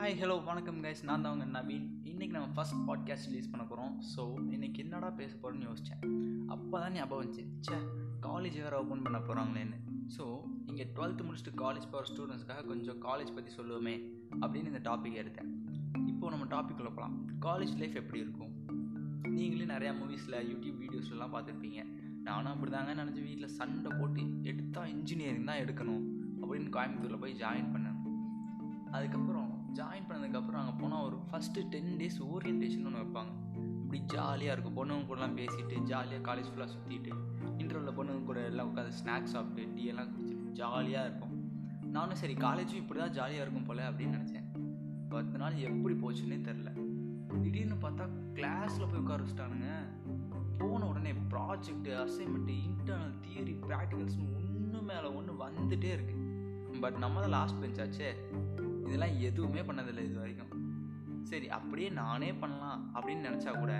Hi hello வணக்கம் guys நான் தான் உங்கள் நவீன். இன்றைக்கி நம்ம ஃபஸ்ட் பாட்காஸ்ட் ரிலீஸ் பண்ண போகிறோம் ஸோ இன்றைக்கி என்னடா பேச போகிறோன்னு யோசித்தேன் அப்போ தான் ஞாபகம் வந்துச்சு. ச்சே காலேஜ் வேறு ஓப்பன் பண்ண போகிறாங்களேன்னு ஸோ இங்கே டுவெல்த்து முடிச்சுட்டு காலேஜ் போகிற ஸ்டூடெண்ட்ஸ்க்காக கொஞ்சம் காலேஜ் பற்றி சொல்லுவோமே அப்படின்னு இந்த டாபிக் எடுத்தேன். இப்போது நம்ம டாபிக் போகலாம் காலேஜ் லைஃப் எப்படி இருக்கும்? நீங்களே நிறையா மூவிஸில் யூடியூப் வீடியோஸ்லாம் பார்த்துருப்பீங்க. நானும் அப்படி தாங்க நினச்சி வீட்டில் சண்டை போட்டு எடுத்தால் இன்ஜினியரிங் தான் எடுக்கணும் அப்படின்னு கோயம்புத்தூரில் போய் ஜாயின் பண்ணேன். அதுக்கப்புறம் ஜாயின் பண்ணதுக்கப்புறம் அங்கே போனால் ஒரு ஃபஸ்ட்டு டென் டேஸ் ஓரியன்டேஷன் ஒன்று வைப்பாங்க. இப்படி ஜாலியாக இருக்கும். பொண்ணுங்க கூடலாம் பேசிட்டு ஜாலியாக காலேஜ் ஃபுல்லாக சுற்றிட்டு இன்டர்வலில் பொண்ணுங்க கூட எல்லாம் உட்காந்து ஸ்நாக்ஸ் சாப்பிட்டு டீ எல்லாம் குடிச்சிட்டு ஜாலியாக இருக்கும் நானும் சரி காலேஜும் இப்படி தான் ஜாலியாக இருக்கும் போல அப்படின்னு நினச்சேன். பத்து நாள் எப்படி போச்சுன்னே தெரில திடீர்னு பார்த்தா கிளாஸில் போய் உட்கார வச்சுட்டானுங்க. போன உடனே ப்ராஜெக்ட்டு அசைன்மெண்ட்டு இன்டர்னல் தியரி ப்ராக்டிகல்ஸ்னு ஒன்று மேலே ஒன்று வந்துட்டே இருக்கு. பட் நம்ம தான் லாஸ்ட் பெஞ்ச் ஆச்சே. இதெல்லாம் எதுவுமே பண்ணதில்லை இது வரைக்கும் சரி அப்படியே நானே பண்ணலாம் அப்படின்னு நினச்சா கூட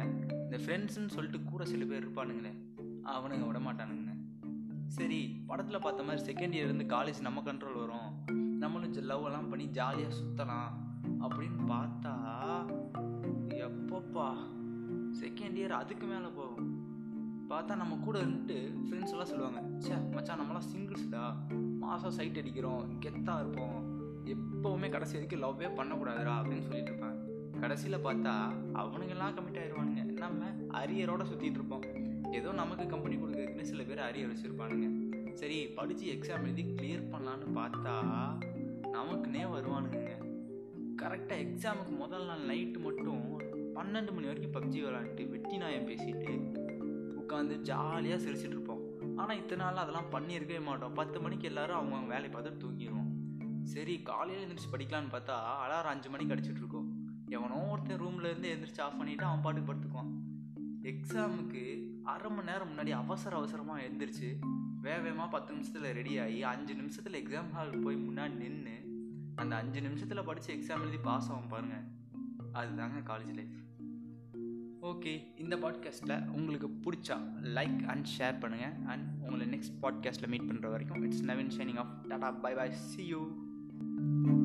இந்த ஃப்ரெண்ட்ஸுன்னு சொல்லிட்டு கூட சில பேர் இருப்பானுங்களே அவனுங்க விட மாட்டானுங்க. சரி படத்தில் பார்த்த மாதிரி செகண்ட் இயர்லேருந்து காலேஜ் நம்ம கண்ட்ரோல் வரும். நம்மளும் லவ் எல்லாம் பண்ணி ஜாலியாக சுற்றலாம் அப்படின்னு பார்த்தா எப்பப்பா செகண்ட் இயர் அதுக்கு மேலே போகும். பார்த்தா நம்ம கூட இருந்துட்டு ஃப்ரெண்ட்ஸ் எல்லாம் சொல்லுவாங்க சே மச்சான் நம்மளாம் சிங்கிள்ஸ்டா மாதம் சைட் அடிக்கிறோம் கெத்தாக இருப்போம். எப்போவுமே கடைசி வரைக்கும் லவ்வே பண்ணக்கூடாதுடா அப்படின்னு சொல்லிட்டு இருப்பாங்க. கடைசியில் பார்த்தா அவனுங்கெல்லாம் கமிட் ஆயிடுவானுங்க நம்ம அரியரோட சுற்றிட்டு இருப்போம். ஏதோ நமக்கு கம்பெனி கொடுக்குறதுக்குன்னு சில பேர் அரியர் வச்சுருப்பானுங்க. சரி படித்து எக்ஸாம் எழுதி கிளியர் பண்ணலான்னு பார்த்தா நமக்குன்னே வருவானுங்க கரெக்டாக எக்ஸாமுக்கு முதல் நாள் நைட்டு மட்டும் பன்னெண்டு மணி வரைக்கும் பப்ஜி விளாண்டுட்டு வெட்டி நாயம் பேசிட்டு உட்காந்து ஜாலியாக சிரிச்சிட்டு இருப்போம். ஆனால் இத்தனை நாள் அதெல்லாம் பண்ணியிருக்கவே மாட்டோம். பத்து மணிக்கு எல்லாரும் அவங்க அவங்க வேலையை பார்த்துட்டு தூங்கிடுவோம் சரி காலையில் எழுந்திரிச்சு படிக்கலான்னு பார்த்தா அலாரம் அஞ்சு மணிக்கு அடிச்சிட்டு இருக்கோம் எவனோ ஒருத்தன் ரூமில் இருந்து எழுந்திரிச்சு ஆஃப் பண்ணிவிட்டு அவன் பாட்டுக்கு படுத்துக்குவான். எக்ஸாமுக்கு அரை மணி நேரம் முன்னாடி அவசர அவசரமாக எழுந்திரிச்சு வேக வேகமாக பத்து நிமிஷத்தில் ரெடி ஆகி அஞ்சு நிமிஷத்தில் எக்ஸாம் ஹால் போய் முன்னாடி நின்று அந்த அஞ்சு நிமிஷத்தில் படித்து எக்ஸாம் எழுதி பாஸ் ஆகும் பாருங்கள் அதுதாங்க காலேஜ் லைஃப் ஓகே இந்த பாட்காஸ்ட்டில் உங்களுக்கு பிடிச்சா லைக் அண்ட் ஷேர் பண்ணுங்கள் அண்ட் உங்களை நெக்ஸ்ட் பாட்காஸ்ட்டில் மீட் பண்ணுற வரைக்கும் it's Naveen signing off tata bye bye see you Thank you.